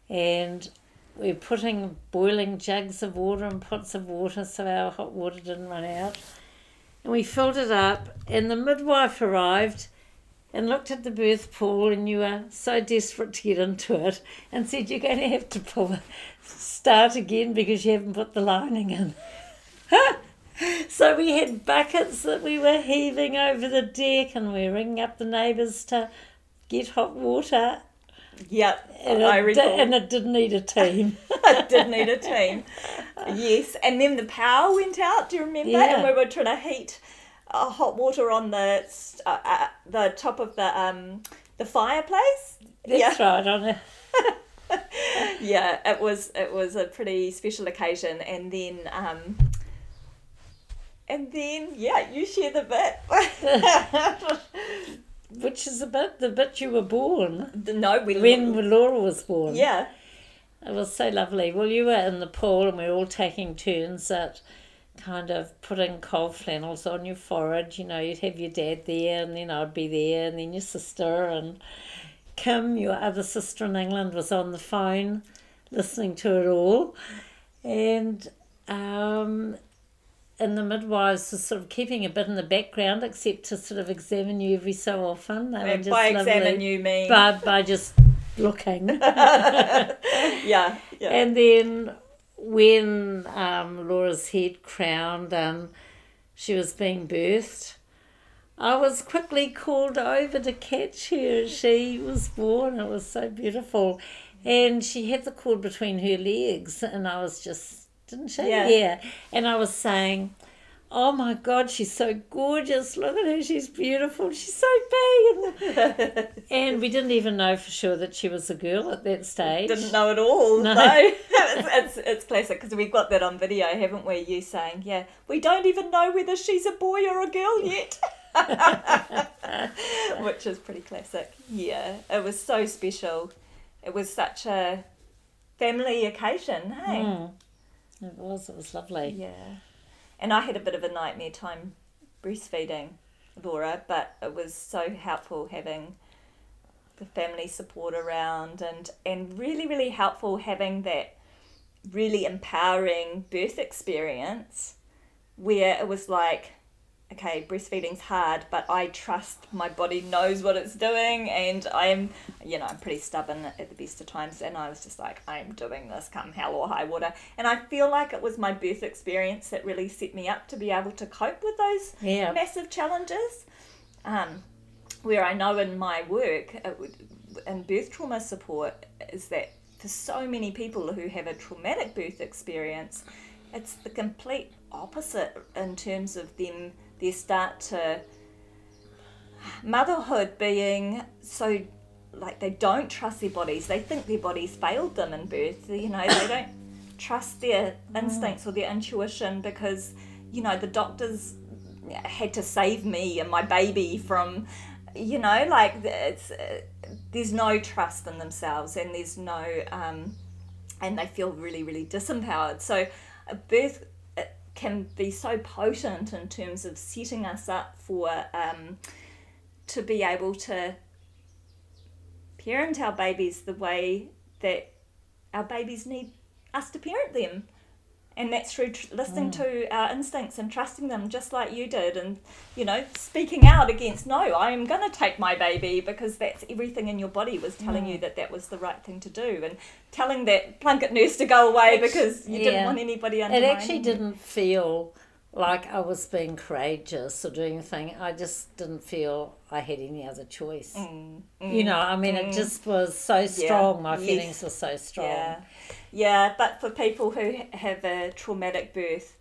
and we were putting boiling jugs of water and pots of water so our hot water didn't run out. And we filled it up and the midwife arrived and looked at the birth pool and you were so desperate to get into it and said you're going to have to pull start again because you haven't put the lining in. [LAUGHS] so we had buckets that we were heaving over the deck and we were ringing up the neighbours to get hot water yeah and, i it, recall and it did need a team. [LAUGHS] I did need a team. Yes, and then the power went out. Do you remember? Yeah. And we were trying to heat uh, hot water on the uh, uh, the top of the um the fireplace. That's right on it. [LAUGHS] yeah, it was it was a pretty special occasion, and then um. And then, yeah, you share the bit. [LAUGHS] Which is about the bit you were born no, we when Laura was born. yeah, It was so lovely. Well, you were in the pool and we were all taking turns at kind of putting cold flannels on your forehead. You know, you'd have your dad there and then I'd be there and then your sister and Kim, your other sister in England, was on the phone listening to it all. And um, and the midwives were sort of keeping a bit in the background except to sort of examine you every so often. They were and just by lovely. examine you mean By, by just looking. [LAUGHS] yeah, yeah. And then when um, Laura's head crowned and she was being birthed, I was quickly called over to catch her she was born. It was so beautiful. And she had the cord between her legs, and I was just, didn't she? Yeah. yeah. And I was saying, Oh my God, she's so gorgeous. Look at her, she's beautiful. She's so big. [LAUGHS] and we didn't even know for sure that she was a girl at that stage. didn't know at all. No. No, [LAUGHS] it's, it's it's classic because we've got that on video, haven't we? You saying, "Yeah, we don't even know whether she's a boy or a girl yet," [LAUGHS] which is pretty classic. Yeah, it was so special. It was such a family occasion. Hey, Mm. It was, it was lovely. yeah. And I had a bit of a nightmare time breastfeeding Laura, but it was so helpful having the family support around and and really really helpful having that really empowering birth experience where it was like okay breastfeeding's hard but i trust my body knows what it's doing and i'm you know i'm pretty stubborn at the best of times and i was just like i'm doing this come hell or high water and i feel like it was my birth experience that really set me up to be able to cope with those Yeah. massive challenges um, where I know in my work in birth trauma support is that for so many people who have a traumatic birth experience, it's the complete opposite in terms of them their start to motherhood being so like they don't trust their bodies. They think their bodies failed them in birth. You know, they [COUGHS] don't trust their instincts or their intuition because you know the doctors had to save me and my baby from you know like it's uh, there's no trust in themselves and there's no um and they feel really really disempowered so a birth can be so potent in terms of setting us up for um, to be able to parent our babies the way that our babies need us to parent them and that's through tr- listening mm. to our instincts and trusting them just like you did and you know speaking out against no i am going to take my baby because that's everything in your body was telling you mm. that that was the right thing to do and telling that plunket nurse to go away because you didn't want anybody It undermining actually didn't feel like I was being courageous or doing anything. I just didn't feel I had any other choice. Mm, you know, I mean, it just was so strong. My yes. feelings were so strong. Yeah, yeah. But for people who have a traumatic birth,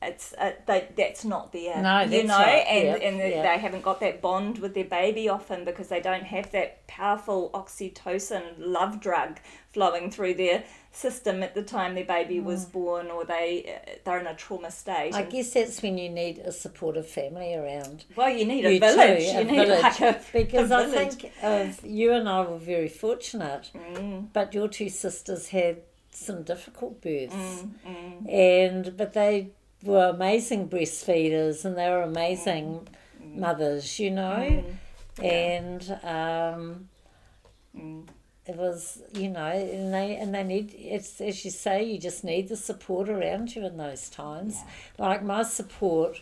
it's uh, they, that's not there. No, you know, right. and Yeah, and they- yeah. they haven't got that bond with their baby often because they don't have that powerful oxytocin love drug flowing through their system at the time their baby was born, or they uh, they're in a trauma state. Mm. I guess that's when you need a supportive family around. well, you need You a village. too, you a need village. like a [LAUGHS] because a I think of you and I were very fortunate, Mm. but your two sisters had some difficult births, Mm, and but they were amazing breastfeeders and they were amazing Mm. mothers, you know, and um, Mm. it was you know, and they and they need it's as you say, you just need the support around you in those times. Like my support.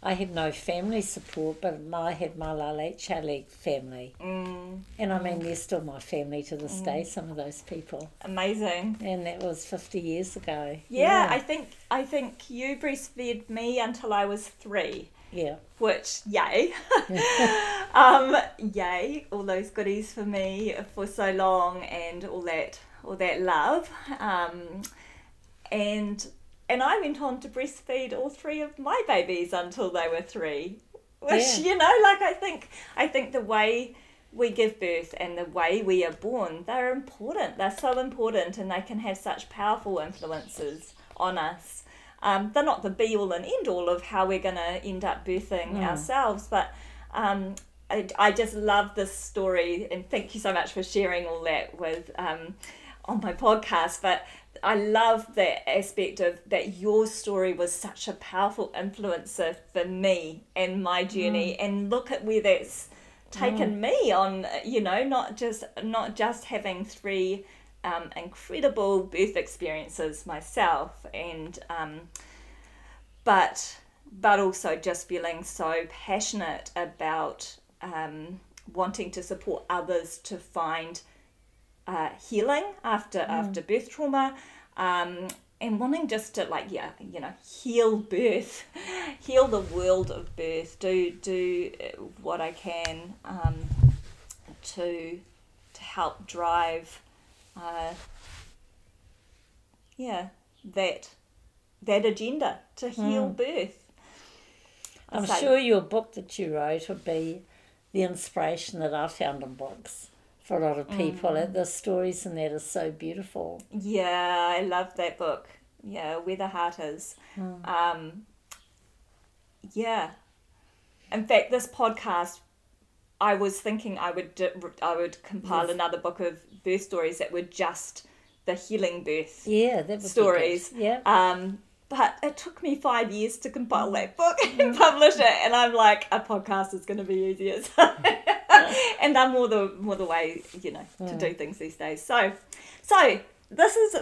I had no family support, but I had my La Leche League family. Mm, And I mean, they're still my family to this day, some of those people. amazing. And that was 50 years ago. Yeah, I think I think you breastfed me until I was three, Yeah. which yay, [LAUGHS] [LAUGHS] um, yay, all those goodies for me for so long, and all that all that love, um, and and I went on to breastfeed all three of my babies until they were three, which Yeah. you know, like I think I think the way we give birth and the way we are born, they're important. They're so important and they can have such powerful influences on us. Um, they're not the be all and end all of how we're going to end up birthing ourselves, but um, I, I just love this story and thank you so much for sharing all that with um, on my podcast. But I love that aspect of that your story was such a powerful influencer for me and my journey, and look at where that's taken me on. You know, not just not just having three um, incredible birth experiences myself, and um, but but also just feeling so passionate about um, wanting to support others to find uh, healing after after birth trauma um, and wanting just to like yeah you know heal birth [LAUGHS] heal the world of birth do do uh, what i can um, to to help drive uh, yeah that that agenda to heal birth. I'm So- sure your book that you wrote would be the inspiration that I found in books for a lot of people. Mm. And The stories in that are so beautiful. Yeah, I love that book. Yeah, Where the Heart Is. Um, yeah. In fact, this podcast, I was thinking I would do, I would compile another book of birth stories that were just the healing birth Yeah, that stories. Yeah. Um, but it took me five years to compile that book and publish it, and I'm like, a podcast is going to be easier. [LAUGHS] [LAUGHS] And I'm more the more the way you know to do things these days. So, so this is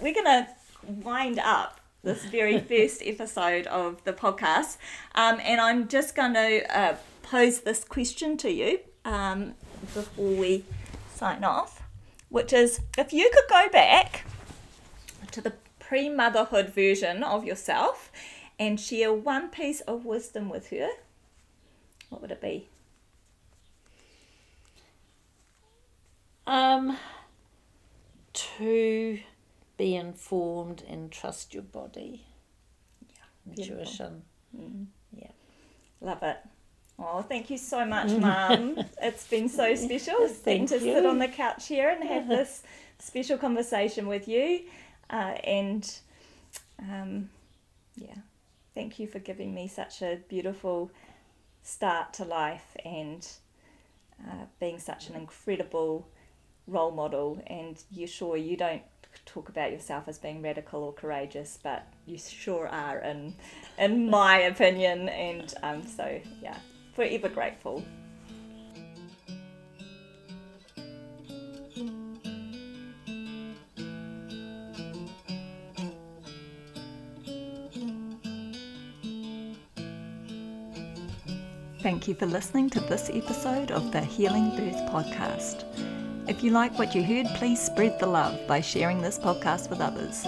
we're going to wind up this very [LAUGHS] first episode of the podcast, um, and I'm just going to uh, pose this question to you um, before we sign off, which is if you could go back to the pre motherhood version of yourself and share one piece of wisdom with her, what would it be? Um, to be informed and trust your body. beautiful. Intuition. Love it. Oh, thank you so much, Mum. [LAUGHS] it's been so special getting to sit on the couch here and have [LAUGHS] this special conversation with you. Uh, and um, yeah, thank you for giving me such a beautiful start to life and uh, being such an incredible role model. And you sure you don't talk about yourself as being radical or courageous, but you sure are, in in [LAUGHS] my opinion. And um, so yeah, forever grateful. Thank you for listening to this episode of the Healing Birth Podcast. If you like what you heard, please spread the love by sharing this podcast with others.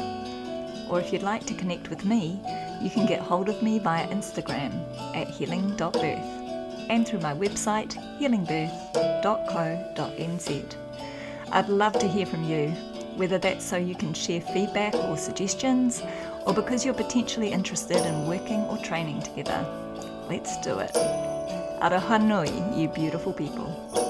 Or if you'd like to connect with me, you can get hold of me via Instagram at healing.birth and through my website healingbirth.co.nz. I'd love to hear from you, whether that's so you can share feedback or suggestions, or because you're potentially interested in working or training together. Let's do it. Aroha nui, you beautiful people.